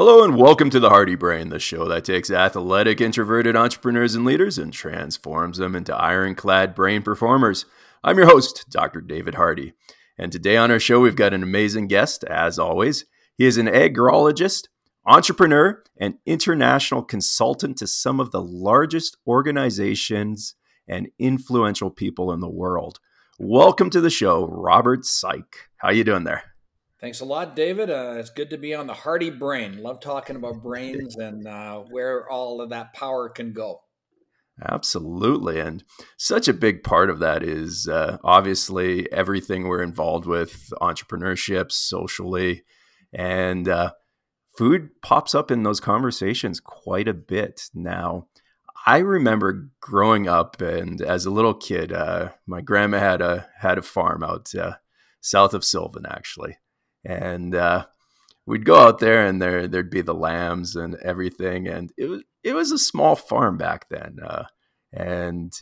Hello and welcome to the Hardy Brain, the show that takes athletic, introverted entrepreneurs and leaders and transforms them into ironclad brain performers. I'm your host, Dr. David Hardy. And today on our show, we've got an amazing guest, as always. He is an agrologist, entrepreneur, and international consultant to some of the largest organizations and influential people in the world. Welcome to the show, Robert Saik. How you doing there? Thanks a lot, David. Uh, it's good to be on the Hardy Brain. Love talking about brains and uh, where all of that power can go. Absolutely. And such a big part of that is uh, obviously everything we're involved with entrepreneurship, socially, and uh, food pops up in those conversations quite a bit. Now, I remember growing up and as a little kid, uh, my grandma had a had a farm out uh, south of Sylvan, actually and uh, we'd go out there and there there'd be the lambs and everything and it was it was a small farm back then uh, and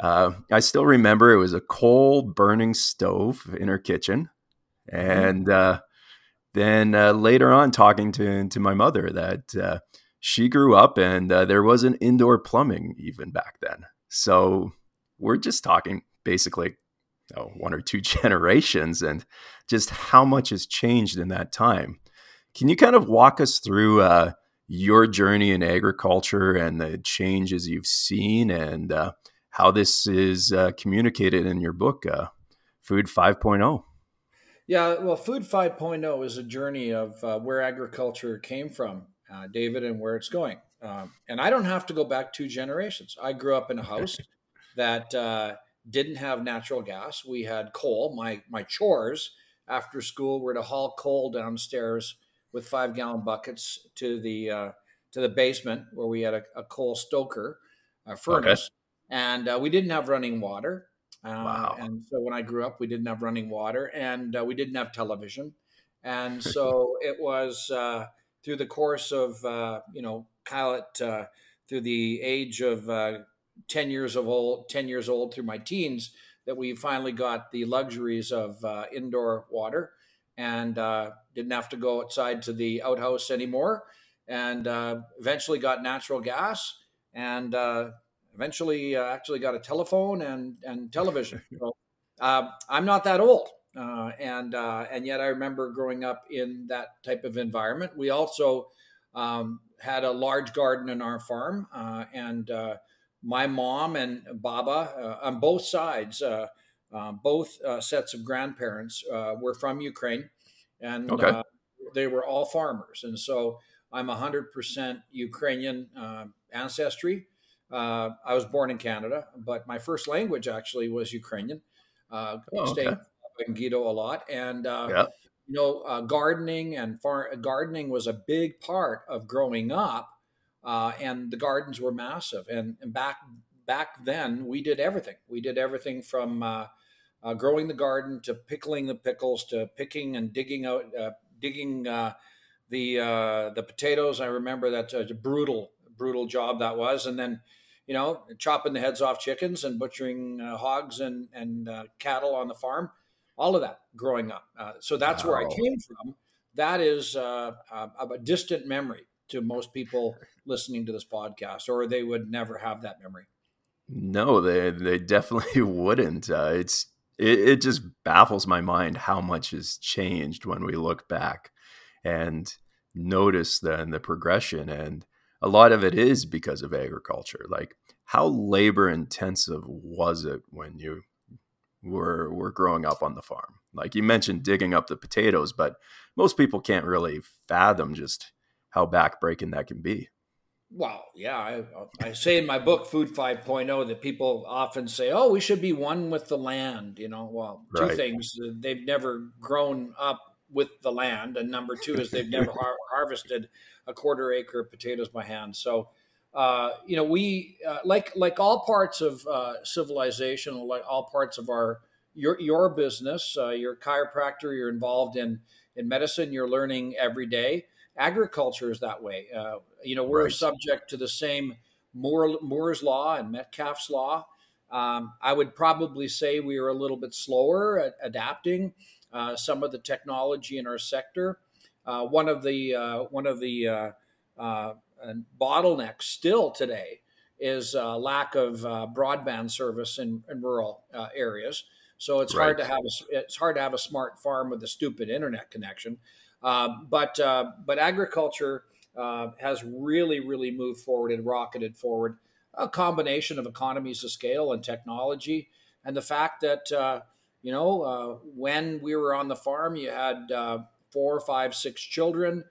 uh, I still remember it was a coal burning stove in her kitchen mm-hmm. and uh, then uh, later on talking to to my mother that uh, she grew up and there wasn't indoor plumbing even back then so we're just talking basically know, one or two generations and just how much has changed in that time. Can you kind of walk us through uh, your journey in agriculture and the changes you've seen and uh, how this is uh, communicated in your book, uh, Food 5.0? Yeah, well, Food 5.0 is a journey of uh, where agriculture came from, uh, David, and where it's going. Um, and I don't have to go back two generations. I grew up in a house that didn't have natural gas. We had coal. My my chores after school were to haul coal downstairs with five gallon buckets to the uh, to the basement where we had a, a coal stoker, a furnace, okay. and uh, we didn't have running water. Uh, wow. And so when I grew up, we didn't have running water, and uh, we didn't have television, and so it was uh, through the course of uh, you know, pilot through the age of 10 years of old 10 years old through my teens that we finally got the luxuries of uh, indoor water and uh, didn't have to go outside to the outhouse anymore and uh, eventually got natural gas and uh, eventually uh, actually got a telephone and, and television. So, uh, i'm not that old and and yet i remember growing up in that type of environment. We also um, had a large garden in our farm and my mom and Baba uh, on both sides, uh, uh, both uh, sets of grandparents uh, were from Ukraine, and okay. Uh, they were all farmers. And so I'm 100% Ukrainian ancestry. I was born in Canada, but my first language actually was Ukrainian. Uh, oh, okay. in Guido a lot, and yeah. you know, gardening and far gardening was a big part of growing up uh, and the gardens were massive. And, and, back back then, we did everything. We did everything from uh, uh, growing the garden to pickling the pickles to picking and digging out uh, digging uh, the uh, the potatoes. I remember that a brutal brutal job that was, and then. You know, chopping the heads off chickens and butchering hogs and and cattle on the farm, all of that growing up. so that's wow. where I came from. That is a distant memory to most people listening to this podcast, or they would never have that memory. No, they they definitely wouldn't. Uh, it's it, it just baffles my mind how much has changed when we look back and notice then the progression and a lot of it is because of agriculture like how labor intensive was it when you were were growing up on the farm like you mentioned digging up the potatoes but most people can't really fathom just how backbreaking that can be. Well, yeah, I, I, say in my book, Food 5.0, that people often say, oh, we should be one with the land. You know, well, two right. things. They've never grown up with the land. And number two is they've never har- harvested a quarter acre of potatoes by hand. So, uh, you know, we, uh, like, like all parts of uh, civilization, like all parts of our, your, your business, uh, your chiropractor, you're involved in, in medicine, you're learning every day agriculture is that way. Uh, you know, we're right. subject to the same Moore, Moore's law and Metcalfe's law. Um, I would probably say we are a little bit slower at adapting uh, some of the technology in our sector. uh, one of the uh, one of the uh, uh, bottlenecks still today is lack of broadband service in, in rural areas. So it's right. hard to have a, it's hard to have a smart farm with a stupid internet connection. But but agriculture has really really moved forward and rocketed forward. A combination of economies of scale and technology, and the fact that you know, uh, when we were on the farm, you had uh, four, five, six children.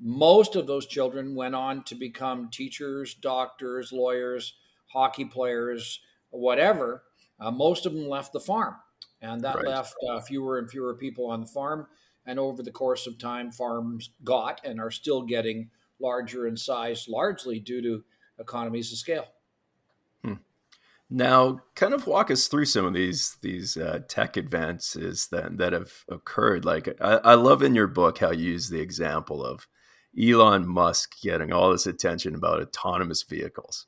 Most of those children went on to become teachers, doctors, lawyers, hockey players, whatever. Uh, most of them left the farm, and that right. left uh, fewer and fewer people on the farm. And over the course of time, farms got and are still getting larger in size, largely due to economies of scale. Now, kind of walk us through some of these these uh, tech advances that that have occurred. Like, I, I love in your book how you use the example of Elon Musk getting all this attention about autonomous vehicles,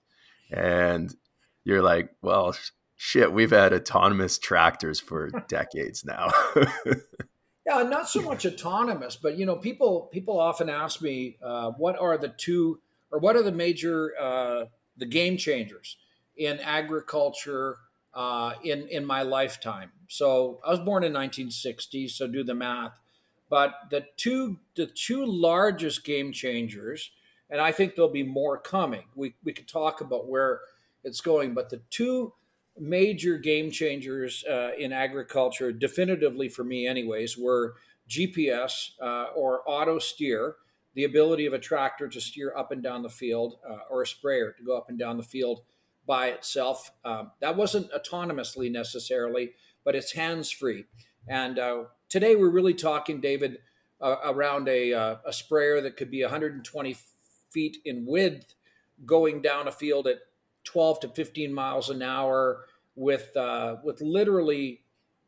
and you're like, well, shit, we've had autonomous tractors for decades now. yeah, not so much autonomous, but you know, people people often ask me, uh, what are the two or what are the major uh, the game changers? in agriculture uh, in in my lifetime. So I was born in 1960, so do the math. But the two the two largest game changers, and I think there'll be more coming. We we could talk about where it's going, but the two major game changers uh, in agriculture, definitively for me, anyways, were GPS uh, or auto steer, the ability of a tractor to steer up and down the field, uh, or a sprayer to go up and down the field by itself. Um, that wasn't autonomously necessarily, but it's hands free. And uh, today we're really talking, David, around a, uh, a sprayer that could be 120 feet in width, going down a field at 12 to 15 miles an hour with uh, with literally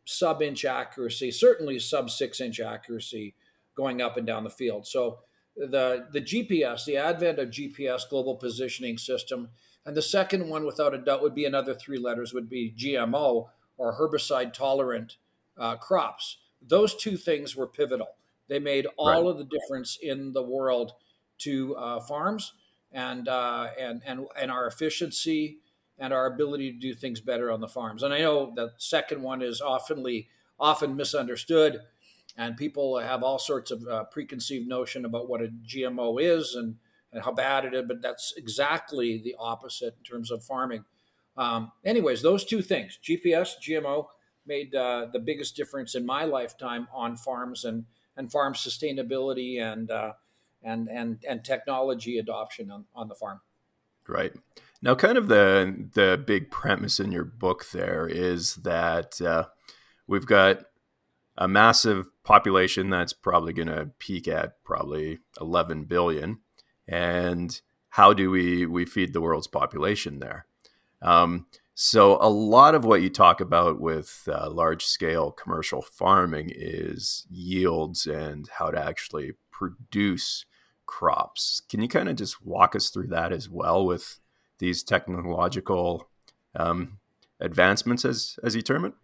sub inch accuracy, certainly sub six inch accuracy, going up and down the field. So the the GPS, the advent of GPS global positioning system and the second one, without a doubt, would be another three letters, would be GMO or herbicide tolerant uh, crops. Those two things were pivotal. They made all right. of the difference in the world to uh, farms and, uh, and, and, and our efficiency and our ability to do things better on the farms. And I know the second one is oftenly often misunderstood, and people have all sorts of uh, preconceived notion about what a GMO is and and how bad it is, but that's exactly the opposite in terms of farming. Um, anyways, those two things, GPS, GMO, made uh, the biggest difference in my lifetime on farms and, and farm sustainability and, uh, and, and, and technology adoption on, on the farm. Right. Now, kind of the, the big premise in your book there is that uh, we've got a massive population that's probably going to peak at probably 11 billion and how do we we feed the world's population there? Um, so a lot of what you talk about with uh, large scale commercial farming is yields and how to actually produce crops. Can you kind of just walk us through that as well with these technological um, advancements, as as you term it?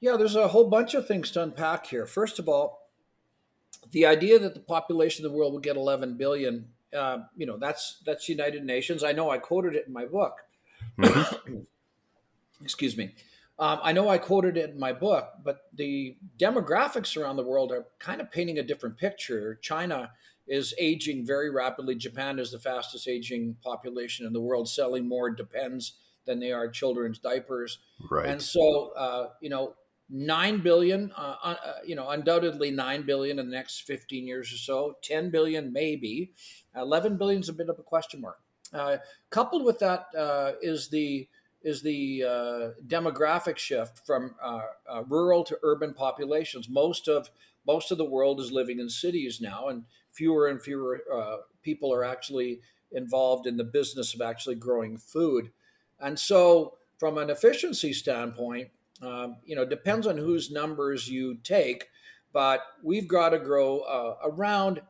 Yeah, there's a whole bunch of things to unpack here. First of all, the idea that the population of the world will get 11 billion uh, you know, that's that's United Nations. I know I quoted it in my book. Mm-hmm. Excuse me. Um, I know I quoted it in my book, but the demographics around the world are kind of painting a different picture. China is aging very rapidly. Japan is the fastest aging population in the world, selling more depends than they are children's diapers. Right. And so, uh, you know, nine billion, uh, uh, you know, undoubtedly nine billion in the next fifteen years or so. Ten billion, maybe. Eleven billion is a bit of a question mark. Uh, coupled with that uh, is the is the uh, demographic shift from uh, rural to urban populations. Most of most of the world is living in cities now, and fewer and fewer people are actually involved in the business of actually growing food. And so, from an efficiency standpoint, um, you know, depends on whose numbers you take, but we've got to grow uh, around.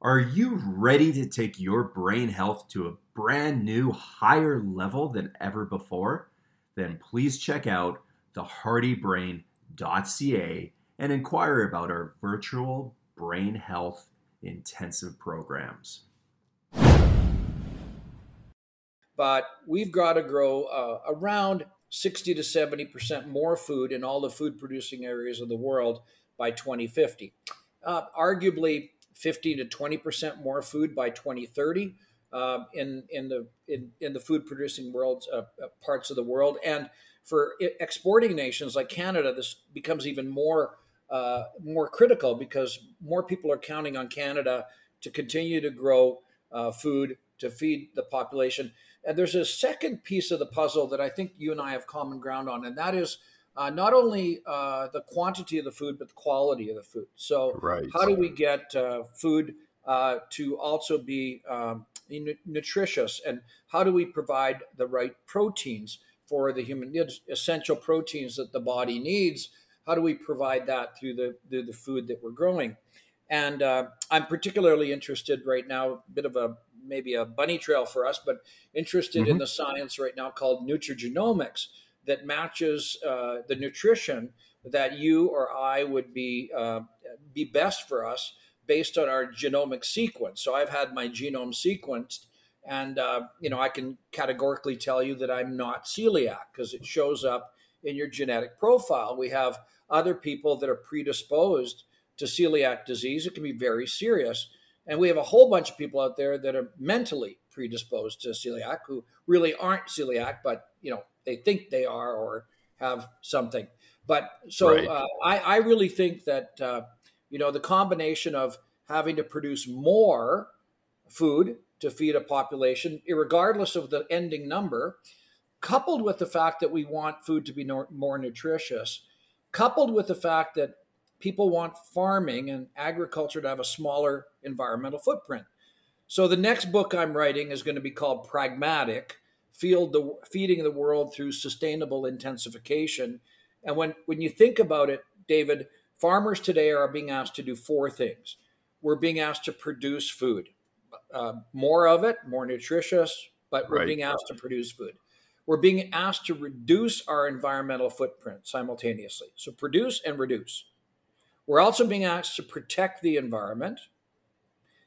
Are you ready to take your brain health to a brand new, higher level than ever before? Then please check out thehardybrain.ca and inquire about our virtual brain health intensive programs. But we've got to grow uh, around 60 to 70% more food in all the food producing areas of the world by 2050. Uh, arguably, 15 to 20% more food by 2030 uh, in, in, the, in, in the food producing world, uh, uh, parts of the world. And for exporting nations like Canada, this becomes even more uh, more critical because more people are counting on Canada to continue to grow uh, food to feed the population. And there's a second piece of the puzzle that I think you and I have common ground on, and that is uh, not only uh, the quantity of the food, but the quality of the food. So, right. how do we get uh, food uh, to also be um, nutritious, and how do we provide the right proteins for the human essential proteins that the body needs? How do we provide that through the through the food that we're growing? And uh, I'm particularly interested right now, a bit of a maybe a bunny trail for us, but interested mm-hmm. in the science right now called nutrigenomics that matches uh, the nutrition that you or I would be uh, be best for us based on our genomic sequence. So I've had my genome sequenced, and uh, you know I can categorically tell you that I'm not celiac because it shows up in your genetic profile. We have other people that are predisposed to celiac disease. It can be very serious. And we have a whole bunch of people out there that are mentally predisposed to celiac who really aren't celiac, but you know they think they are or have something. But so right. uh, I, I, really think that uh, you know the combination of having to produce more food to feed a population, regardless of the ending number, coupled with the fact that we want food to be more nutritious, coupled with the fact that people want farming and agriculture to have a smaller environmental footprint. So the next book I'm writing is going to be called Pragmatic, the, Feeding the World Through Sustainable Intensification. And when, when you think about it, David, farmers today are being asked to do four things. We're being asked to produce food, uh, more of it, more nutritious, but we're right. being asked to produce food. We're being asked to reduce our environmental footprint simultaneously. So produce and reduce. We're also being asked to protect the environment.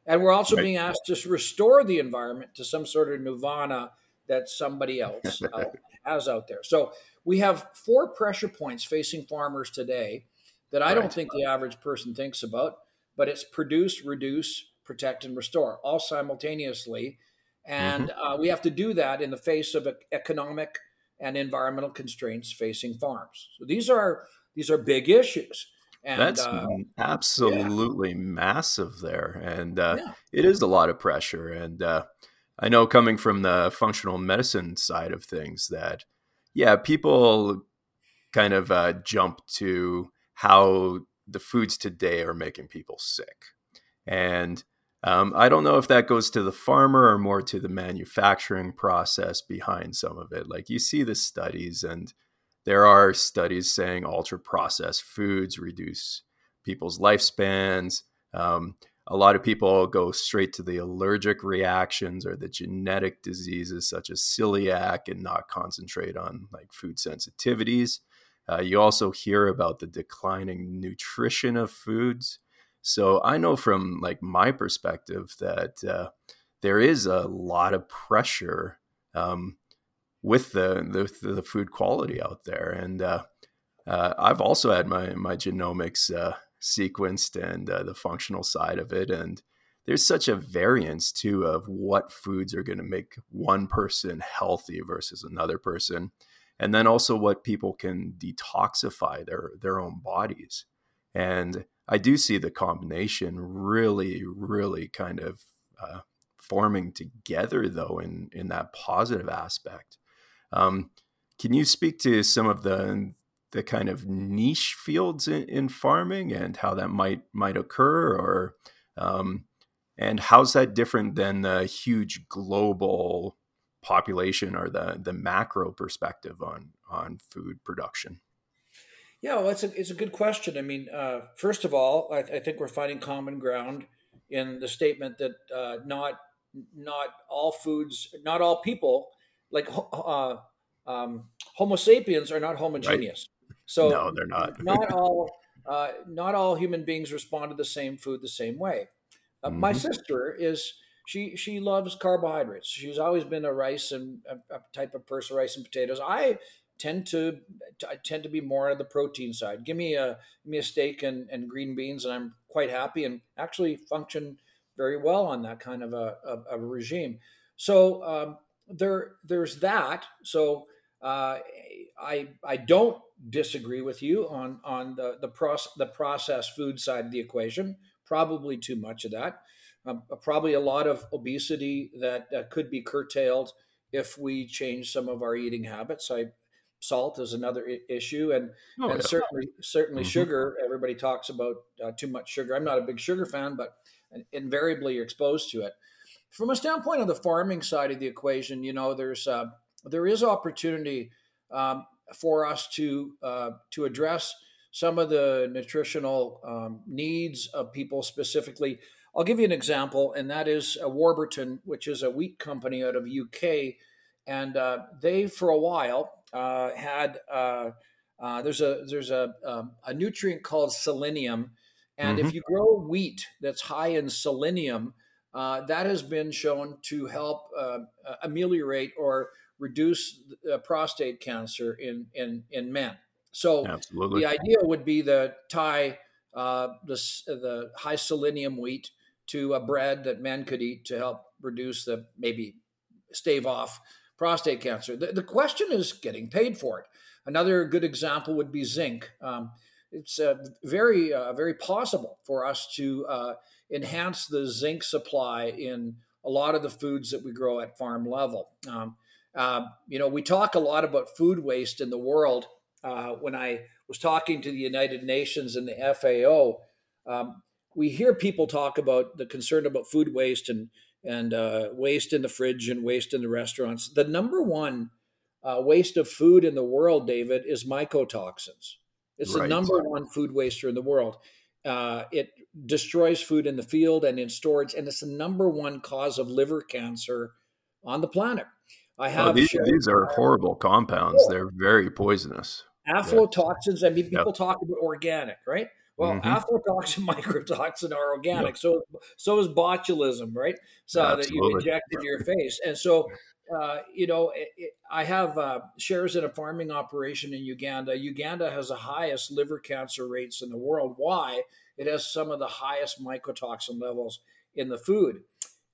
And we're also right. being asked to restore the environment to some sort of nirvana that somebody else uh, has out there. So we have four pressure points facing farmers today that I right. don't think the average person thinks about, but it's produce, reduce, protect, and restore all simultaneously. And mm-hmm. uh, we have to do that in the face of economic and environmental constraints facing farms. So these are these are big issues. And, That's uh, absolutely yeah. massive there, and uh, yeah. it is a lot of pressure. And uh, I know coming from the functional medicine side of things that, yeah, people kind of uh, jump to how the foods today are making people sick, and um, I don't know if that goes to the farmer or more to the manufacturing process behind some of it. Like you see the studies and there are studies saying ultra processed foods reduce people's lifespans. Um, a lot of people go straight to the allergic reactions or the genetic diseases such as celiac and not concentrate on like food sensitivities. Uh, you also hear about the declining nutrition of foods. So I know from like my perspective that uh, there is a lot of pressure um, with the, the, the food quality out there. And uh, uh, I've also had my my genomics uh, sequenced and uh, the functional side of it, and there's such a variance too of what foods are going to make one person healthy versus another person, and then also what people can detoxify their their own bodies. And I do see the combination really, really kind of uh, forming together, though, in in that positive aspect. Um, can you speak to some of the the kind of niche fields in, in farming and how that might might occur, or um, and how's that different than the huge global population or the the macro perspective on on food production? Yeah, well, it's a it's a good question. I mean, uh, first of all, I, I, think we're finding common ground in the statement that uh, not not all foods, not all people like uh, um, Homo sapiens are not homogeneous. Right. So no, they're not. not all uh, not all human beings respond to the same food the same way. Uh, mm-hmm. My sister is she she loves carbohydrates. She's always been a rice and a, a type of person, rice and potatoes. I tend to I tend to be more on the protein side. Give me a give me a steak and, and green beans, and I'm quite happy and actually function very well on that kind of a, a, regime. So um, there there's that. So uh, I I don't disagree with you on on the the process the processed food side of the equation. Probably too much of that. Um, probably a lot of obesity that uh, could be curtailed if we change some of our eating habits. I salt is another I- issue, and oh, and yeah. certainly certainly mm-hmm. sugar. Everybody talks about uh, too much sugar. I'm not a big sugar fan, but invariably you're exposed to it. From a standpoint of the farming side of the equation, you know, there's uh, there is opportunity um, for us to uh, to address some of the nutritional um, needs of people specifically. I'll give you an example, and that is uh, Warburton, which is a wheat company out of UK, and uh, they for a while uh, had uh, uh, there's a there's a um, a nutrient called selenium, and mm-hmm. if you grow wheat that's high in selenium, uh, that has been shown to help uh, ameliorate or reduce prostate cancer in in in men. So Absolutely. the idea would be to tie the the high selenium wheat to a bread that men could eat to help reduce the maybe stave off prostate cancer. The, the question is getting paid for it. Another good example would be zinc. Um, it's uh, very, uh, very possible for us to uh, enhance the zinc supply in a lot of the foods that we grow at farm level. Um, uh, you know, we talk a lot about food waste in the world. Uh, when I was talking to the United Nations and the FAO, um, we hear people talk about the concern about food waste and and uh, waste in the fridge and waste in the restaurants. The number one uh, waste of food in the world, David, is mycotoxins. It's right. the number one food waster in the world. Uh, it destroys food in the field and in storage, and it's the number one cause of liver cancer on the planet. I oh, have oh, these, these, are horrible compounds. They're very poisonous. Aflatoxins. I mean, people yep. talk about organic, right? Well, mm-hmm. aflatoxin, mycotoxin are organic. Yep. So so is botulism, right? So Absolutely. that you inject in your face. And so, uh, you know, it, it, I have uh, shares in a farming operation in Uganda. Uganda has the highest liver cancer rates in the world. Why? It has some of the highest mycotoxin levels in the food.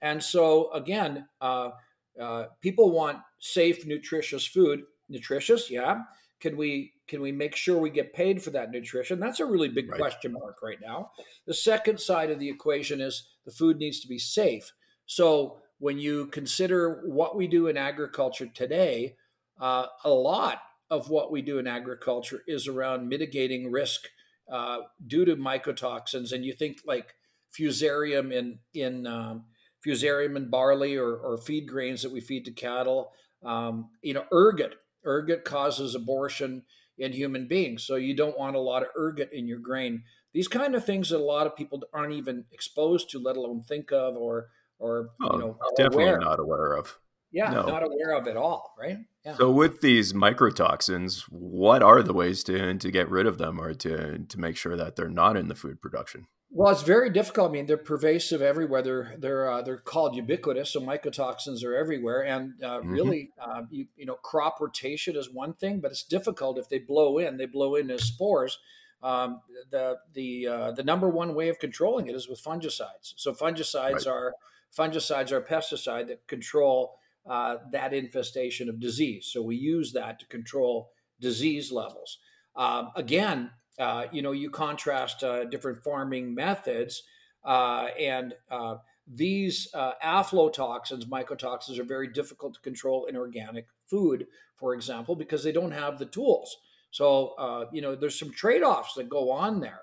And so, again, uh, uh people want safe, nutritious food. Nutritious, yeah. Can we can we make sure we get paid for that nutrition? That's a really big right. question mark right now. The second side of the equation is the food needs to be safe. So when you consider what we do in agriculture today, uh, a lot of what we do in agriculture is around mitigating risk uh, due to mycotoxins. And you think like fusarium in in um, fusarium in barley or, or, feed grains that we feed to cattle. Um, you know, ergot Ergot causes abortion in human beings. So you don't want a lot of ergot in your grain. These kind of things that a lot of people aren't even exposed to, let alone think of or or oh, you know definitely aware. not aware of. Yeah, no. not aware of at all, right? Yeah. So with these mycotoxins, what are the ways to to get rid of them or to to make sure that they're not in the food production? Well, it's very difficult. I mean, they're pervasive everywhere. They're they're uh, they're called ubiquitous, so mycotoxins are everywhere. And uh, mm-hmm. really, uh, you, you know, crop rotation is one thing, but it's difficult if they blow in. They blow in as spores. Um, the the uh, the number one way of controlling it is with fungicides. So fungicides right. are fungicides are pesticide that control uh, that infestation of disease. So we use that to control disease levels. Um, again, uh, you know, you contrast uh, different farming methods, uh, and uh, these uh, aflatoxins, mycotoxins, are very difficult to control in organic food, for example, because they don't have the tools. So, you know, there's some trade offs that go on there.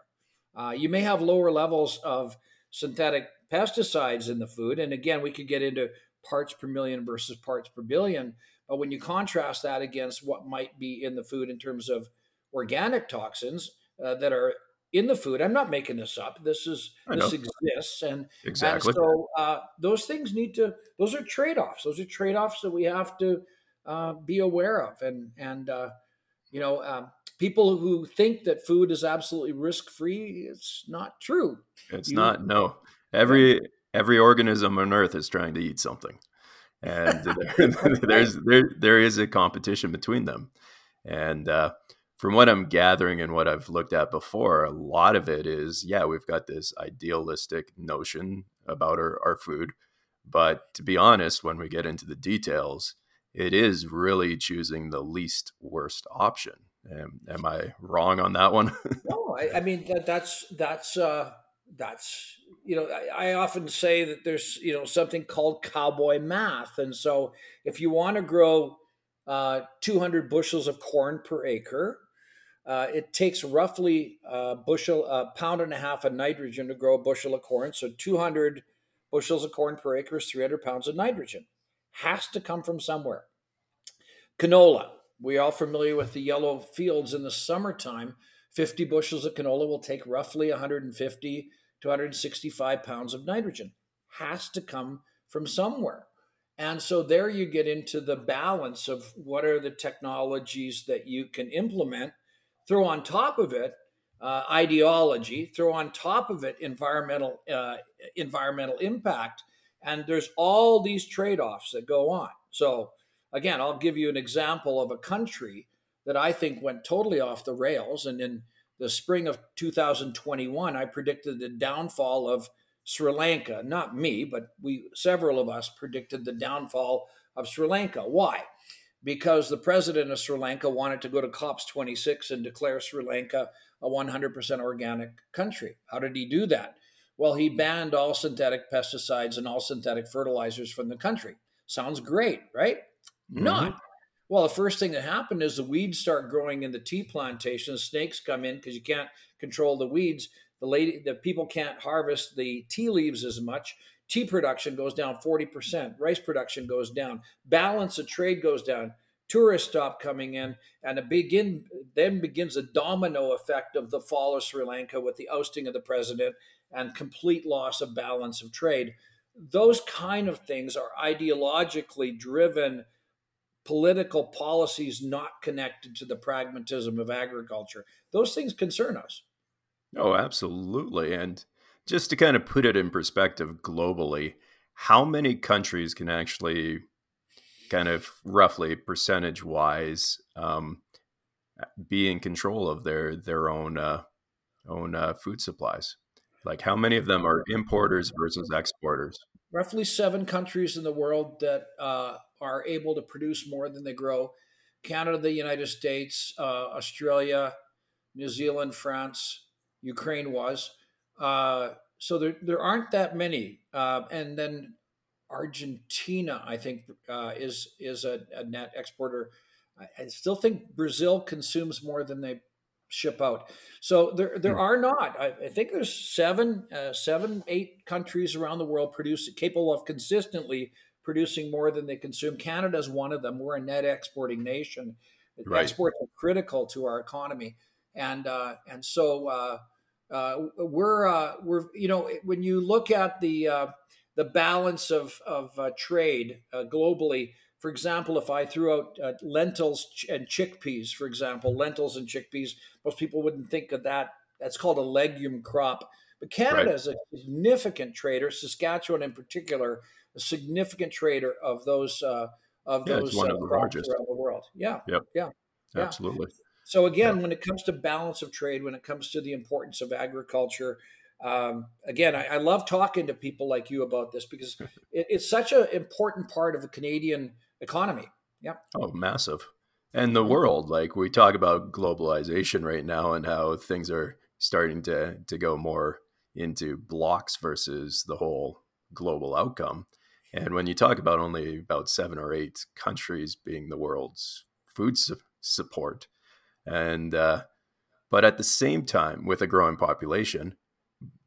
you may have lower levels of synthetic pesticides in the food. And again, we could get into parts per million versus parts per billion. But when you contrast that against what might be in the food in terms of organic toxins, uh, that are in the food. I'm not making this up. This is this exists, and exactly. And so uh, those things need to. Those are trade offs. Those are trade offs that we have to uh, be aware of, and and uh, you know, um, people who think that food is absolutely risk free, it's not true. It's you, not. No, every every organism on Earth is trying to eat something, and there's there there is a competition between them, and uh, from what I'm gathering and what I've looked at before, a lot of it is yeah, we've got this idealistic notion about our, our food, but to be honest, when we get into the details, it is really choosing the least worst option. Am, am I wrong on that one? no, I, I, mean that, that's that's uh, that's you know I, I, often say that there's you know something called cowboy math, and so if you want to grow uh, 200 bushels of corn per acre, uh, it takes roughly a bushel, a pound and a half of nitrogen to grow a bushel of corn. So 200 bushels of corn per acre is 300 pounds of nitrogen. Has to come from somewhere. Canola. We all familiar with the yellow fields in the summertime. 50 bushels of canola will take roughly 150 to 165 pounds of nitrogen. Has to come from somewhere. And so there you get into the balance of what are the technologies that you can implement. Throw on top of it uh, ideology, throw on top of it environmental uh, environmental impact, and there's all these trade-offs that go on. So again, I'll give you an example of a country that I think went totally off the rails, and in the spring of 2021, I predicted the downfall of Sri Lanka. Not me, but we several of us predicted the downfall of Sri Lanka. Why? Because the president of Sri Lanka wanted to go to COPs 26 and declare Sri Lanka a 100% organic country. How did he do that? Well, he banned all synthetic pesticides and all synthetic fertilizers from the country. Sounds great, right? Mm-hmm. Not. Well, the first thing that happened is the weeds start growing in the tea plantations. Snakes come in because you can't control the weeds. The lady, the people can't harvest the tea leaves as much. Tea production goes down 40%. Rice production goes down. Balance of trade goes down tourists stop coming in, and it begin then begins a domino effect of the fall of Sri Lanka with the ousting of the president and complete loss of balance of trade. Those kind of things are ideologically driven political policies not connected to the pragmatism of agriculture. Those things concern us. Oh, absolutely. And just to kind of put it in perspective globally, how many countries can actually kind of roughly percentage wise um, be in control of their their own uh, own uh, food supplies? Like how many of them are importers versus exporters? Roughly seven countries in the world that uh, are able to produce more than they grow: Canada, the United States, uh, Australia, New Zealand, France, Ukraine was. Uh, so there, there aren't that many. Uh, and then Argentina, I think, uh, is is a, a, net exporter. I, I, still think Brazil consumes more than they ship out. So there there hmm. are not. I, I think there's seven, uh, seven, eight countries around the world produce capable of consistently producing more than they consume. Canada is one of them. We're a net exporting nation. Right. Exports are critical to our economy, and uh, and so. Uh, we're uh, we're you know when you look at the uh, the balance of, of uh, trade uh, globally. For example, if I threw out uh, lentils and chickpeas, for example, lentils and chickpeas, most people wouldn't think of that. That's called a legume crop. But Canada right. is a significant trader, Saskatchewan in particular, a significant trader of those uh, of yeah, those one of the largest around the world. Yeah, yep. yeah, yeah, absolutely. So again, when it comes to balance of trade, when it comes to the importance of agriculture, um, again, I, I, love talking to people like you about this because it, it's such an important part of the Canadian economy. Yeah. Oh, massive. And the world, like we talk about globalization right now and how things are starting to, to go more into blocks versus the whole global outcome. And when you talk about only about seven or eight countries being the world's food su- support, and uh, but at the same time, with a growing population,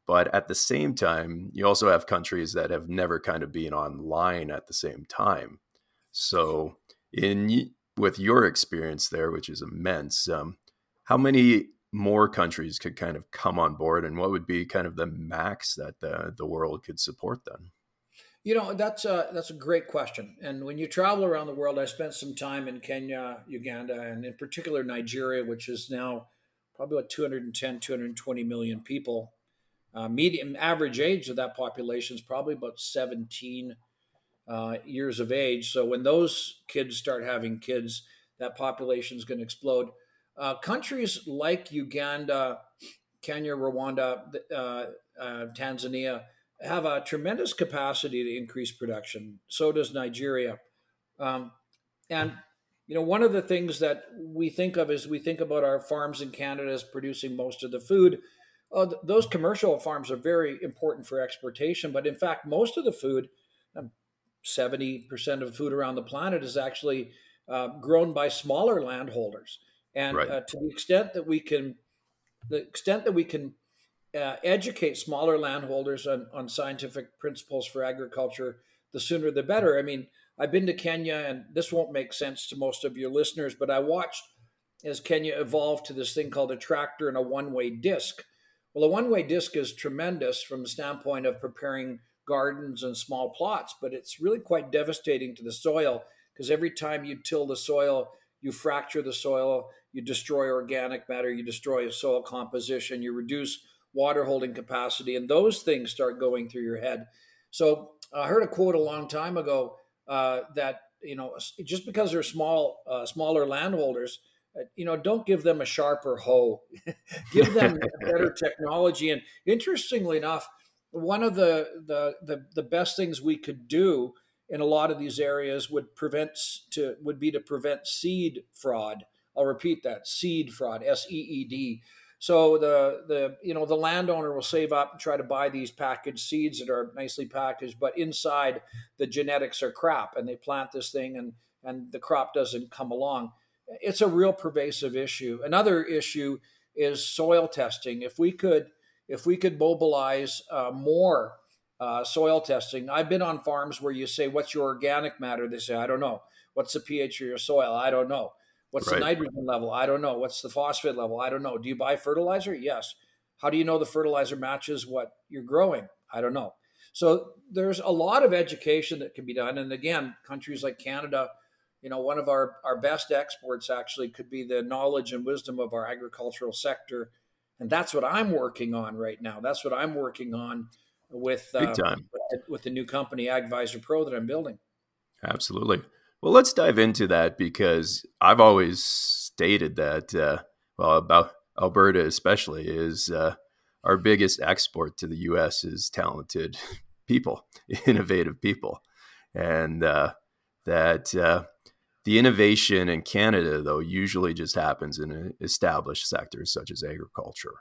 but at the same time, you also have countries that have never kind of been online at the same time. So, in with your experience there, which is immense, um, how many more countries could kind of come on board, and what would be kind of the max that the the world could support then? You know, that's a, that's a great question. And when you travel around the world, I spent some time in Kenya, Uganda, and in particular Nigeria, which is now probably about 210, 220 million people. Uh, median average age of that population is probably about 17 uh, years of age. So when those kids start having kids, that population is going to explode. Uh, countries like Uganda, Kenya, Rwanda, uh, uh, Tanzania have a tremendous capacity to increase production. So does Nigeria. Um, and you know, one of the things that we think of is we think about our farms in Canada as producing most of the food. Uh, th- those commercial farms are very important for exportation, but in fact, most of the food, um, seventy percent of food around the planet, is actually uh, grown by smaller landholders. And right. uh, to the extent that we can, the extent that we can uh, educate smaller landholders on, on scientific principles for agriculture, the sooner the better. I mean, I've been to Kenya, and this won't make sense to most of your listeners, but I watched as Kenya evolved to this thing called a tractor and a one way disc. Well, a one way disc is tremendous from the standpoint of preparing gardens and small plots, but it's really quite devastating to the soil because every time you till the soil, you fracture the soil, you destroy organic matter, you destroy soil composition, you reduce water holding capacity, and those things start going through your head. So I heard a quote a long time ago uh, that you know just because they're small, uh, smaller landholders, uh, you know, don't give them a sharper hoe, give them better technology. And interestingly enough, one of the, the the the best things we could do in a lot of these areas would prevent to would be to prevent seed fraud. I'll repeat that: seed fraud, S E E D. So the the you know the landowner will save up and try to buy these packaged seeds that are nicely packaged, but inside the genetics are crap, and they plant this thing and and the crop doesn't come along. It's a real pervasive issue. Another issue is soil testing. If we could if we could mobilize uh, more uh, soil testing. I've been on farms where you say, "What's your organic matter?" They say, "I don't know." What's the pH of your soil? I don't know. What's right. the nitrogen level? I don't know. What's the phosphate level? I don't know. Do you buy fertilizer? Yes. How do you know the fertilizer matches what you're growing? I don't know. So there's a lot of education that can be done. And again, countries like Canada, you know, one of our, our best exports actually could be the knowledge and wisdom of our agricultural sector. And that's what I'm working on right now. That's what I'm working on with uh. With, with the new company AgVisor Pro that I'm building. Absolutely. Well, let's dive into that because I've always stated that, uh, well, about Alberta especially is uh, our biggest export to the U.S. is talented people, innovative people, and uh, that uh, the innovation in Canada, though, usually just happens in established sectors such as agriculture,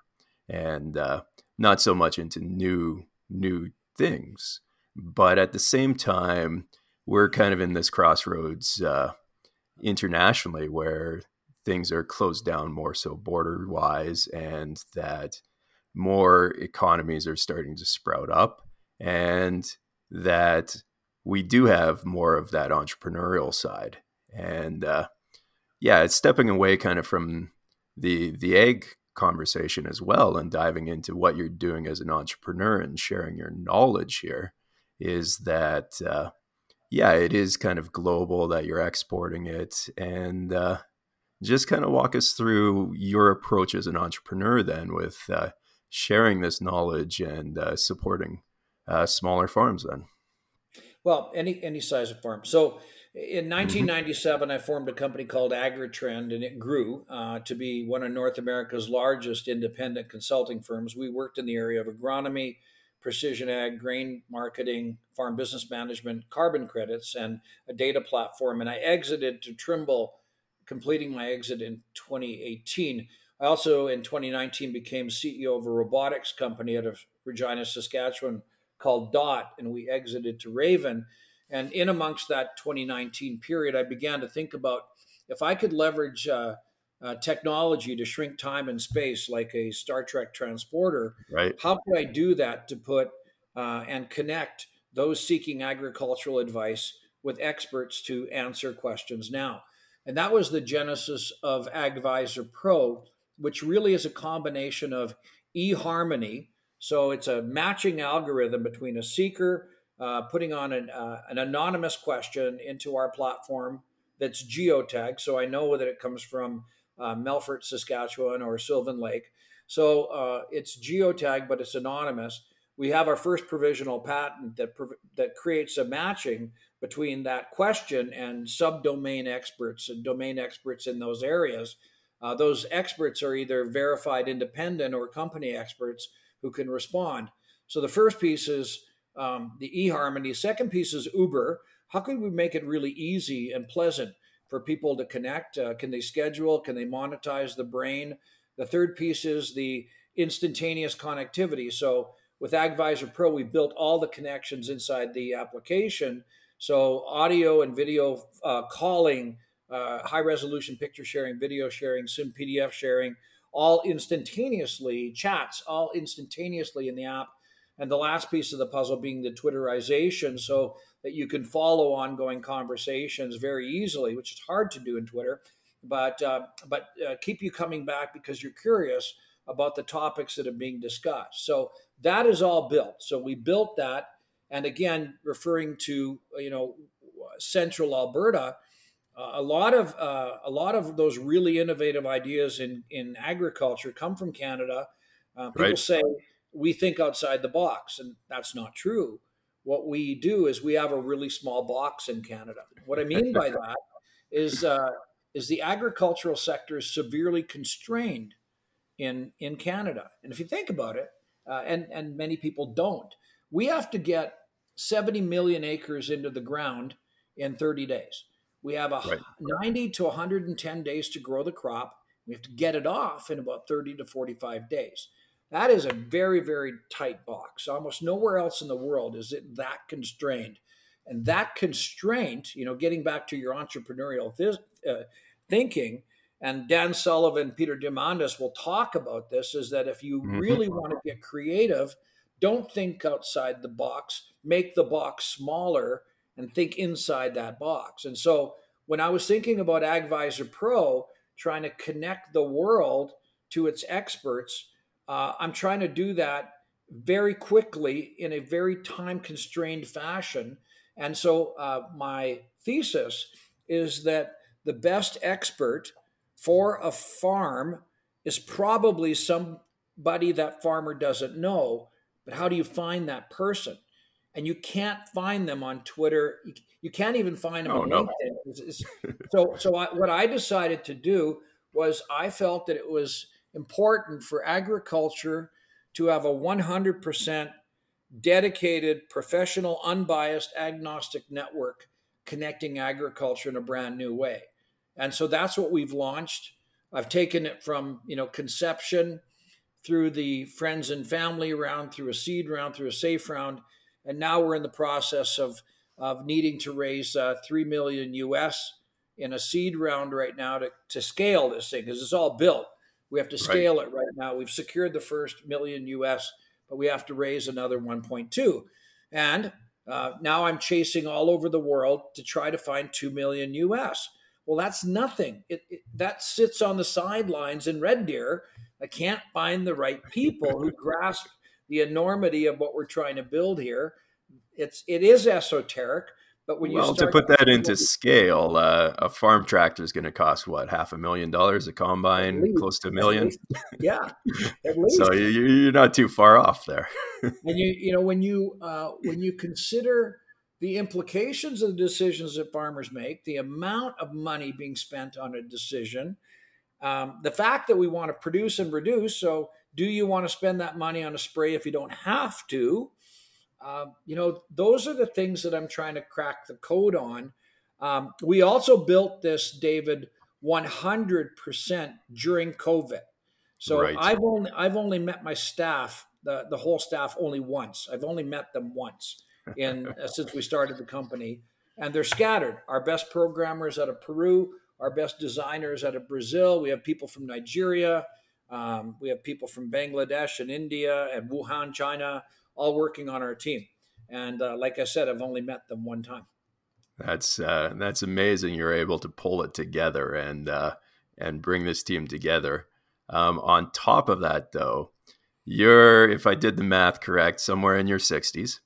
and uh, not so much into new new things. But at the same time, we're kind of in this crossroads uh, internationally where things are closed down more so border wise and that more economies are starting to sprout up and that we do have more of that entrepreneurial side. And uh, yeah it's stepping away kind of from the the ag conversation as well and diving into what you're doing as an entrepreneur and sharing your knowledge here is that uh, yeah it is kind of global that you're exporting it and uh, just kind of walk us through your approach as an entrepreneur then with uh, sharing this knowledge and uh, supporting uh, smaller farms then well any any size of farm so in 1997, mm-hmm. I formed a company called AgriTrend, and it grew uh, to be one of North America's largest independent consulting firms. We worked in the area of agronomy, precision ag, grain marketing, farm business management, carbon credits, and a data platform. And I exited to Trimble, completing my exit in 2018. I also, in 2019, became CEO of a robotics company out of Regina, Saskatchewan called Dot, and we exited to Raven. And in amongst that 2019 period, I began to think about if I could leverage uh, uh, technology to shrink time and space like a Star Trek transporter, right. how could I do that to put uh, and connect those seeking agricultural advice with experts to answer questions now? And that was the genesis of AgVisor Pro, which really is a combination of eHarmony. So it's a matching algorithm between a seeker, uh, putting on an, uh, an anonymous question into our platform that's geotagged, so I know that it comes from uh, Melfort, Saskatchewan, or Sylvan Lake. So uh, it's geotagged, but it's anonymous. We have our first provisional patent that that creates a matching between that question and subdomain experts and domain experts in those areas. Uh, those experts are either verified independent or company experts who can respond. So the first piece is um, the eHarmony. Second piece is Uber. How can we make it really easy and pleasant for people to connect? Uh, can they schedule? Can they monetize the brain? The third piece is the instantaneous connectivity. So with AgVisor Pro, we built all the connections inside the application. So audio and video uh, calling, uh, high resolution picture sharing, video sharing, soon PDF sharing, all instantaneously, chats all instantaneously in the app and the last piece of the puzzle being the Twitterization, so that you can follow ongoing conversations very easily, which is hard to do in Twitter, but uh, but uh, keep you coming back because you're curious about the topics that are being discussed. So that is all built. So we built that, and again, referring to you know central Alberta. Uh, a lot of uh, a lot of those really innovative ideas in in agriculture come from Canada. Uh, people right. say we think outside the box, and that's not true. What we do is we have a really small box in Canada. What I mean by that is uh, is the agricultural sector is severely constrained in in Canada. And if you think about it, uh, and and many people don't, we have to get 70 million acres into the ground in 30 days. We have a right. 90 to 110 days to grow the crop. We have to get it off in about 30 to 45 days. That is a very, very tight box. Almost nowhere else in the world is it that constrained. And that constraint, you know, getting back to your entrepreneurial th- uh, thinking, and Dan Sullivan, Peter Diamandis will talk about this, is that if you mm-hmm. really want to get creative, don't think outside the box, make the box smaller and think inside that box. And so when I was thinking about AgVisor Pro, trying to connect the world to its experts, uh, I'm trying to do that very quickly in a very time constrained fashion. And so uh, my thesis is that the best expert for a farm is probably somebody that farmer doesn't know. But how do you find that person? And you can't find them on Twitter. You, can't even find them oh, on no. LinkedIn. It's, it's, so, so I, what I decided to do was I felt that it was important for agriculture to have a 100% dedicated, professional, unbiased, agnostic network connecting agriculture in a brand new way. And so that's what we've launched. I've taken it from, you know, conception through the friends and family round, through a seed round, through a safe round, and now we're in the process of of needing to raise uh, three million US in a seed round right now to to scale this thing because it's all built. We have to scale right. it right now. We've secured the first million US, but we have to raise another 1.2. And uh, now I'm chasing all over the world to try to find 2 million US. Well, that's nothing. It, it, that sits on the sidelines in Red Deer. I can't find the right people who grasp the enormity of what we're trying to build here. It's it is esoteric, but when well, you to put that into scale, uh, a farm tractor is going to cost what half a million dollars a combine, close to a million. Yeah, so you, are not too far off there. and you you know when you uh, when you consider the implications of the decisions that farmers make, the amount of money being spent on a decision, um, the fact that we want to produce and reduce. So, do you want to spend that money on a spray if you don't have to? Um, you know, those are the things that I'm trying to crack the code on. Um, we also built this, David, 100% during COVID. So right. I've only I've only met my staff, the the whole staff, only once. I've only met them once in uh, since we started the company, and they're scattered. Our best programmers out of Peru, our best designers out of Brazil. We have people from Nigeria. Um, we have people from Bangladesh and India and Wuhan, China all working on our team. And uh, like I said, I've only met them one time. That's uh, that's amazing. You're able to pull it together and uh, and bring this team together. Um, on top of that, though, you're if I did the math correct, somewhere in your 60s.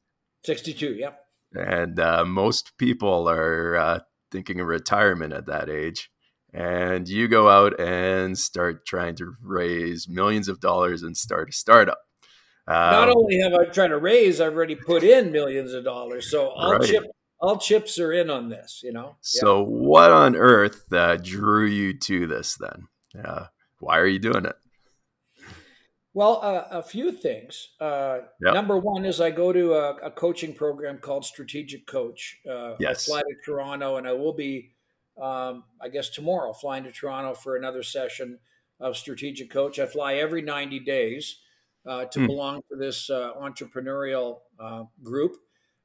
62. Yep. and uh, most people are uh, thinking of retirement at that age. And you go out and start trying to raise millions of dollars and start a startup. Not um, only have I tried to raise, I've already put in millions of dollars. So all right. chip all chips are in on this, you know. So yeah. what on earth uh, drew you to this then? Uh, why are you doing it? Well, uh, a few things. Uh, yep. Number one is I go to a, a coaching program called Strategic Coach. Uh, yes. I fly to Toronto, and I will be, um, I guess, tomorrow flying to Toronto for another session of Strategic Coach. I fly every 90 days uh, to mm. belong to this uh, entrepreneurial uh, group,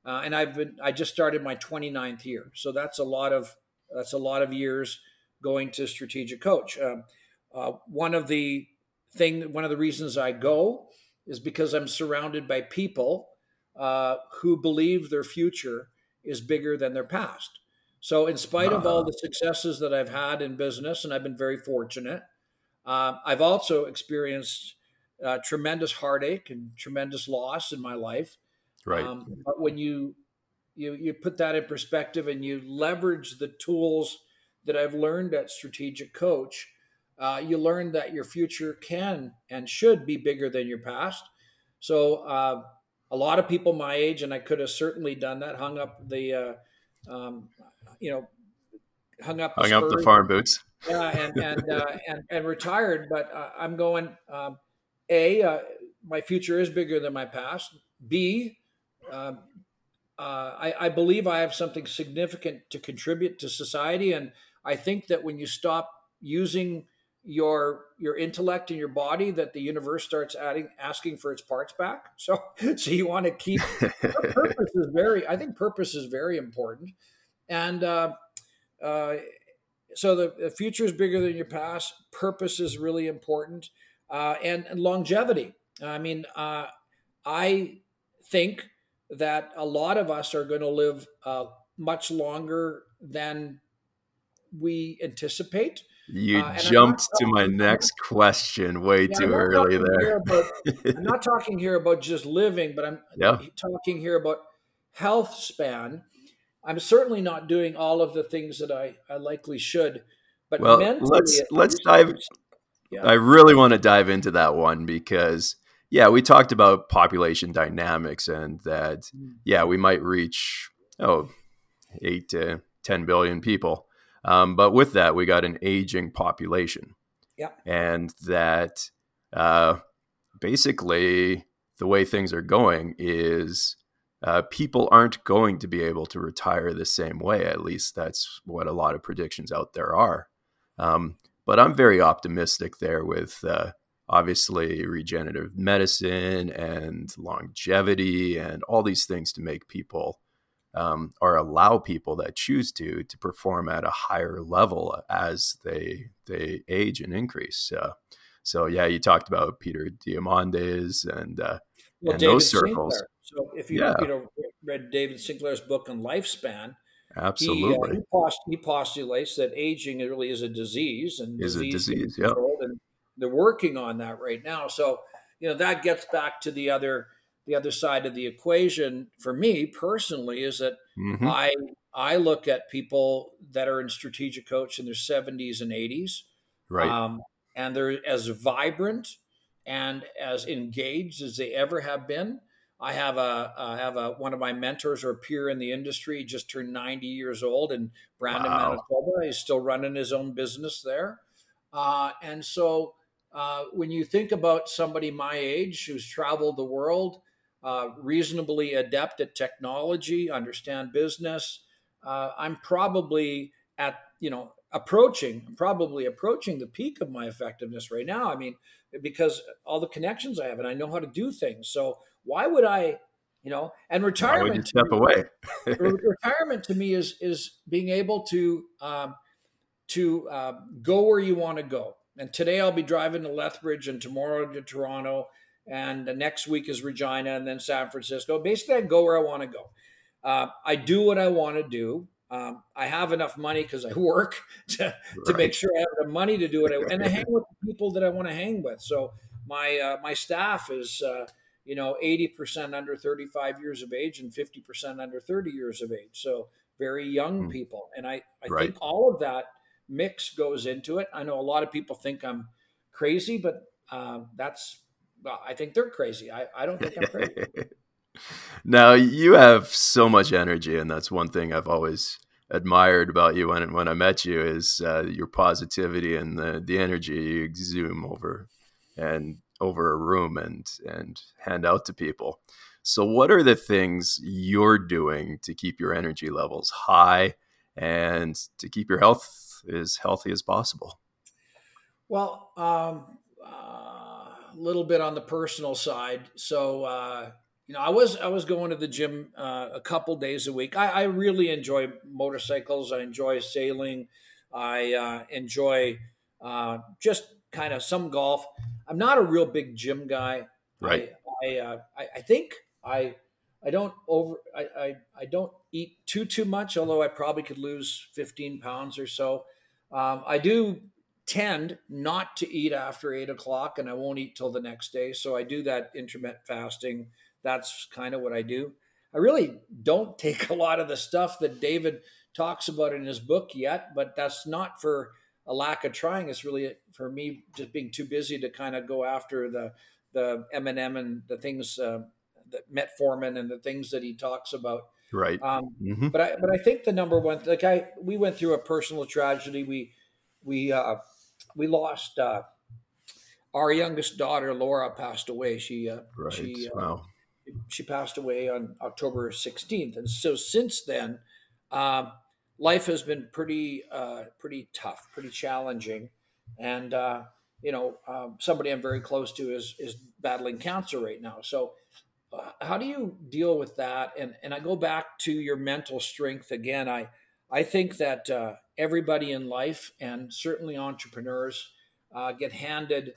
and I've been I just started my 29th year, so that's a lot of that's a lot of years going to Strategic Coach. Um, one of the thing, one of the reasons I go is because I'm surrounded by people uh, who believe their future is bigger than their past. So, in spite of all the successes that I've had in business, and I've been very fortunate, uh, I've also experienced uh, tremendous heartache and tremendous loss in my life. Right. Um, but when you you you put that in perspective and you leverage the tools that I've learned at Strategic Coach, uh, you learn that your future can and should be bigger than your past. So uh, a lot of people my age, and I could have certainly done that, hung up the, uh, um, you know, hung up hung up the farm boots. Yeah, and and uh, and, and retired. But uh, I'm going. Um, a, uh, my future is bigger than my past. B, um, I, I believe I have something significant to contribute to society, and I think that when you stop using your your intellect and your body that the universe starts adding asking for its parts back. So so you want to keep purpose is very i think purpose is very important. And uh, uh, so the, the, future is bigger than your past. Purpose is really important uh, and, and, longevity i mean uh, i think that a lot of us are going to live uh, much longer than we anticipate you uh, jumped to my next question way yeah, too early there. About, I'm not talking here about just living, but I'm yeah. talking here about health span. I'm certainly not doing all of the things that I, I likely should. But well, let's let's dive. Yeah. I really want to dive into that one because yeah, we talked about population dynamics and that mm. yeah, we might reach oh eight to ten billion people um, but with that, we got an aging population. Yeah. And that uh, basically the way things are going is uh, people aren't going to be able to retire the same way. At least that's what a lot of predictions out there are. Um, but I'm very optimistic there with uh, obviously regenerative medicine and longevity and all these things to make people um, or allow people that choose to to perform at a higher level as they they age and increase. Uh, so yeah, you talked about Peter Diamandis and uh, well, and David those circles. Sinclair. So if you yeah. you know read David Sinclair's book on lifespan, absolutely, he, uh, he, post, he, postulates that aging really is a disease and is disease a disease. Yeah, and they're working on that right now. So you know that gets back to the other the other side of the equation for me personally is that mm-hmm. I I look at people that are in strategic coach in their 70s and 80s, right? Um, and they're as vibrant and as engaged as they ever have been. I have a I have a one of my mentors or a peer in the industry just turned 90 years old in Brandon, wow. Manitoba. He's still running his own business there, uh, and so uh, when you think about somebody my age who's traveled the world uh, reasonably adept at technology, understand business. Uh, I'm probably at, you know, approaching, probably approaching the peak of my effectiveness right now. I mean, because all the connections I have and I know how to do things. So why would I, you know, and retirement step me, away. retirement to me is is being able to um, to uh, go where you want to go. And today I'll be driving to Lethbridge and tomorrow to Toronto and the next week is Regina, and then San Francisco. Basically, I go where I want to go. Uh, I do what I want to do. Um, I have enough money because I work to, right. to make sure I have the money to do it, and I hang with the people that I want to hang with. So my uh, my staff is uh, you know, 80% under 35 years of age and 50% under 30 years of age. So very young mm. people. And I, I right. think all of that mix goes into it. I know a lot of people think I'm crazy, but uh, that's, well, I think they're crazy. I, I don't think I'm crazy. now you have so much energy and that's one thing I've always admired about you when when I met you is uh, your positivity and the the energy you exude over and over a room and and hand out to people. So what are the things you're doing to keep your energy levels high and to keep your health as healthy as possible? Well, um, uh, a little bit on the personal side. So uh, you know, I was I was going to the gym uh, a couple days a week. I, I, really enjoy motorcycles. I enjoy sailing. I uh, enjoy uh, just kind of some golf. I'm not a real big gym guy. Right. I I, uh, I, I think I I don't over I, I, I don't eat too too much. Although I probably could lose 15 pounds or so. Um, I do tend not to eat after eight o'clock, and I won't eat till the next day. So I do that intermittent fasting that's kind of what I do. I really don't take a lot of the stuff that David talks about in his book yet, but that's not for a lack of trying. It's really for me just being too busy to kind of go after the the NMN and the things uh, that metformin and the things that he talks about. Right. Um, mm-hmm. But I but I think the number one like I we went through a personal tragedy. We we uh, we lost uh, our youngest daughter Laura passed away. She uh, right. she uh, wow she passed away on October 16th, and so since then, uh, life has been pretty uh, pretty tough, pretty challenging, and uh, you know um, somebody I'm very close to is is battling cancer right now. So uh, how do you deal with that? And and I go back to your mental strength again. I I think that uh, everybody in life, and certainly entrepreneurs, uh, get handed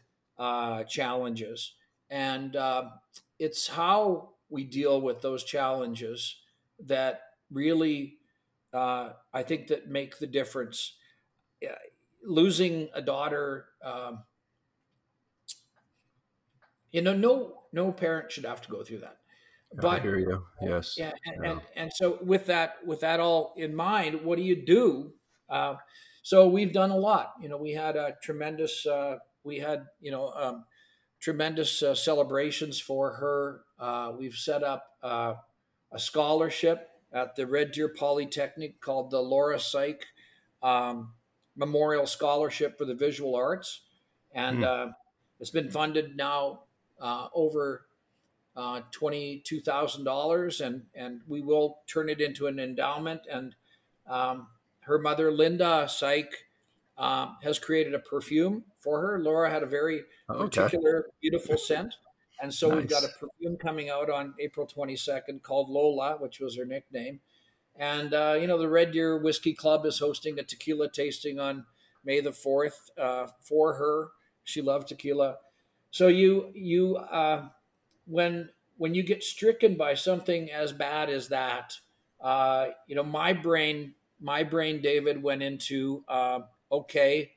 challenges and it's how we deal with those challenges that really uh, I think that make the difference. losing a daughter, um, you know, no no parent should have to go through that. But I hear you. Yes. Yeah, and, yeah. and, and so with that with that all in mind, what do you do? Uh, so we've done a lot. You know, we had a tremendous. Uh, we had you know um, tremendous uh, celebrations for her. Uh, we've set up uh, a scholarship at the Red Deer Polytechnic called the Laura Saik um, Memorial Scholarship for the Visual Arts. And mm. it's been funded now uh, over uh, $22,000, and, and we will turn it into an endowment. And um, her mother, Linda Saik, um, has created a perfume for her. Laura had a very okay. particular, beautiful scent. And so nice. we've got a perfume coming out on April 22nd called Lola, which was her nickname. And, uh, you know, the Red Deer Whiskey Club is hosting a tequila tasting on May the 4th uh, for her. She loved tequila. So you, you, uh, when, when you get stricken by something as bad as that, uh, you know, my brain, my brain, David, went into, uh, okay.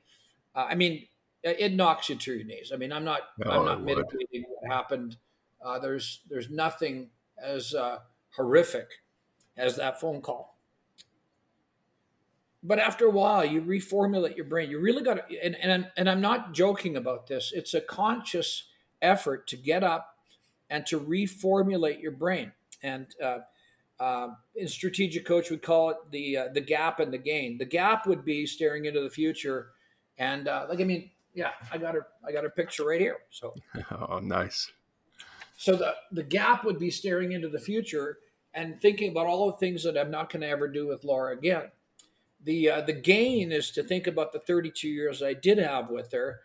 Uh, I mean, it knocks you to your knees. I mean, I'm not oh, I'm not mitigating what happened. Uh, there's there's nothing as uh, horrific as that phone call. But after a while, you reformulate your brain. You really got to, and, and, I'm, and I'm not joking about this. It's a conscious effort to get up and to reformulate your brain. And uh, uh, in strategic coach, we call it the uh, the gap and the gain. The gap would be staring into the future, and uh, like I mean, yeah, I got her. I got her picture right here. So, oh, nice. So the the gap would be staring into the future and thinking about all the things that I'm not going to ever do with Laura again. The uh, the gain is to think about the 32 years I did have with her,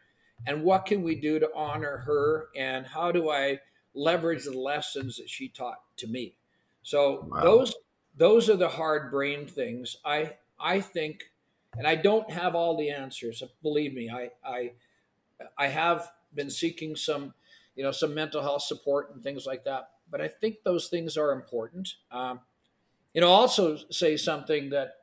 and what can we do to honor her, and how do I leverage the lessons that she taught to me. So wow. those those are the hard brain things. I I think and I don't have all the answers. Believe me, I I I have been seeking some, you know, some mental health support and things like that. But I think those things are important. Um, you know, also say something that,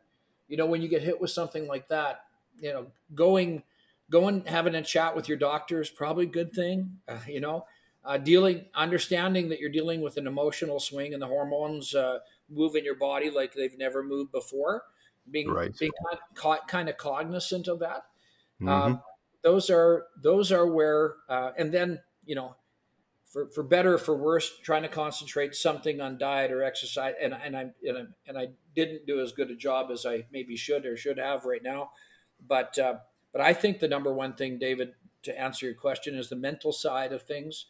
you know, when you get hit with something like that, you know, going, going having a chat with your doctor is probably a good thing. Uh, you know, uh, dealing, understanding that you're dealing with an emotional swing and the hormones uh, move in your body like they've never moved before. Being Right. being kind, kind of cognizant of that. Mhm. Um, those are those are where, uh, and then you know, for, for better or for worse, trying to concentrate something on diet or exercise, and and I and I, and I didn't do as good a job as I maybe should or should have right now, but uh, but I think the number one thing, David, to answer your question, is the mental side of things.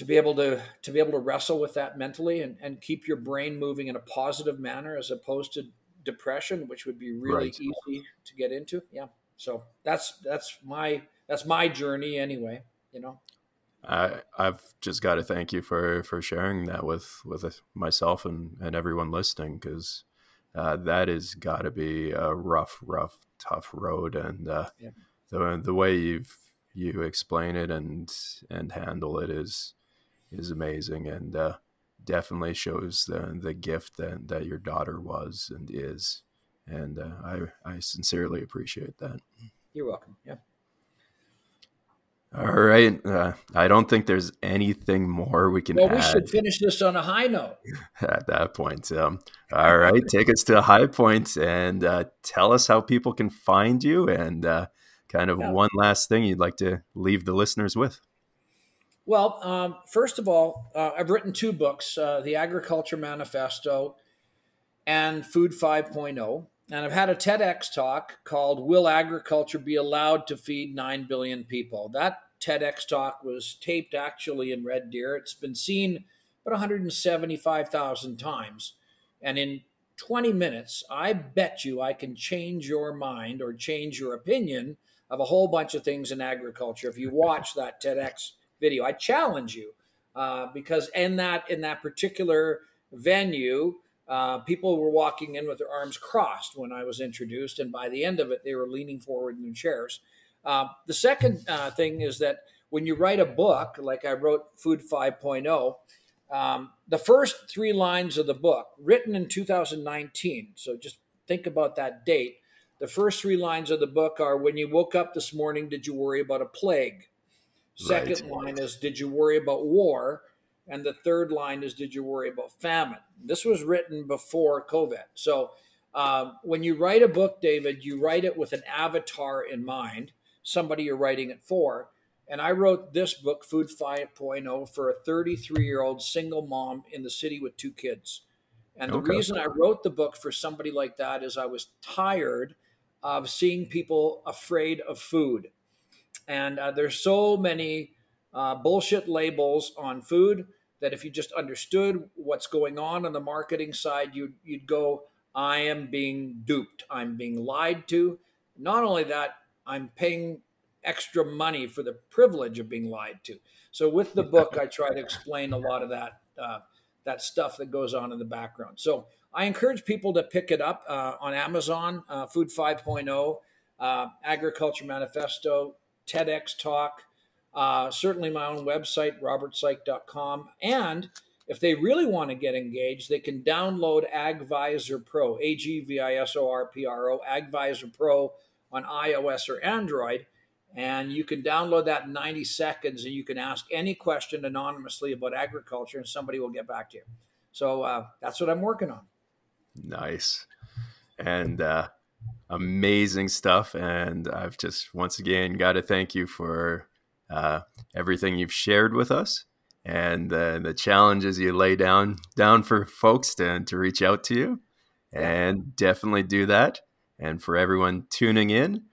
To be able to to be able to wrestle with that mentally and, and keep your brain moving in a positive manner as opposed to depression, which would be really Right. easy to get into. Yeah. So that's that's my that's my journey anyway. You know. I I've just got to thank you for for sharing that with with myself and and everyone listening because uh, that has got to be a rough, rough, tough road, and uh, Yeah. the the way you've you explain it and and handle it is is amazing and uh, definitely shows the the gift that that your daughter was and is, and uh, I I sincerely appreciate that. You're welcome. Yeah. All right. Uh, I don't think there's anything more we can Well, add we should finish this on a high note. at that point. Um, all right. Take us to a high point and uh, tell us how people can find you and uh, kind of Yeah. one last thing you'd like to leave the listeners with. Well, um, first of all, uh, I've written two books uh, The Agriculture Manifesto and Food 5.0. And I've had a TEDx talk called Will Agriculture Be Allowed to Feed 9 Billion People? That TEDx talk was taped actually in Red Deer. It's been seen about 175,000 times. And in 20 minutes, I bet you I can change your mind or change your opinion of a whole bunch of things in agriculture if you watch that TEDx video. I challenge you uh, because in that in that particular venue, uh, people were walking in with their arms crossed when I was introduced, and by the end of it, they were leaning forward in their chairs. Uh, the second uh, thing is that when you write a book, like I wrote Food 5.0, um, the first three lines of the book, written in 2019, so just think about that date. The first three lines of the book are When you woke up this morning, did you worry about a plague? Second line is Did you worry about war? And the third line is Did you worry about famine? This was written before COVID. So um, when you write a book, David, you write it with an avatar in mind, somebody you're writing it for. And I wrote this book, Food 5.0, for a 33 year old single mom in the city with two kids. And the Okay. reason I wrote the book for somebody like that is I was tired of seeing people afraid of food. And uh, there's so many uh, bullshit labels on food that if you just understood what's going on on the marketing side, you'd, you'd go, I am being duped. I'm being lied to. Not only that, I'm paying extra money for the privilege of being lied to. So with the book, I try to explain a lot of that uh, that stuff that goes on in the background. So I encourage people to pick it up uh, on Amazon, uh, Food 5.0, uh, Agriculture Manifesto, TEDx Talk, uh, certainly my own website, robertsaik.com. And if they really want to get engaged, they can download AgVisor Pro, A G V I S O R P R O, AgVisor Pro on iOS or Android. And you can download that in 90 seconds and you can ask any question anonymously about agriculture and somebody will get back to you. So uh, that's what I'm working on. Nice. And uh, amazing stuff. And I've just once again got to thank you for uh, everything you've shared with us and uh, the challenges you lay down down for folks to, to reach out to you. And definitely do that. And for everyone tuning in,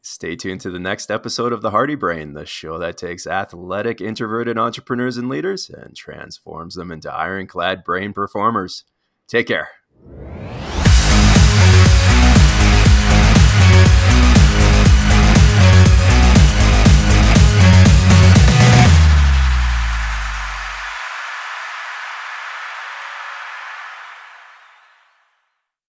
stay tuned to the next episode of The Hardy Brain, the show that takes athletic, introverted entrepreneurs and leaders and transforms them into ironclad brain performers. Take care.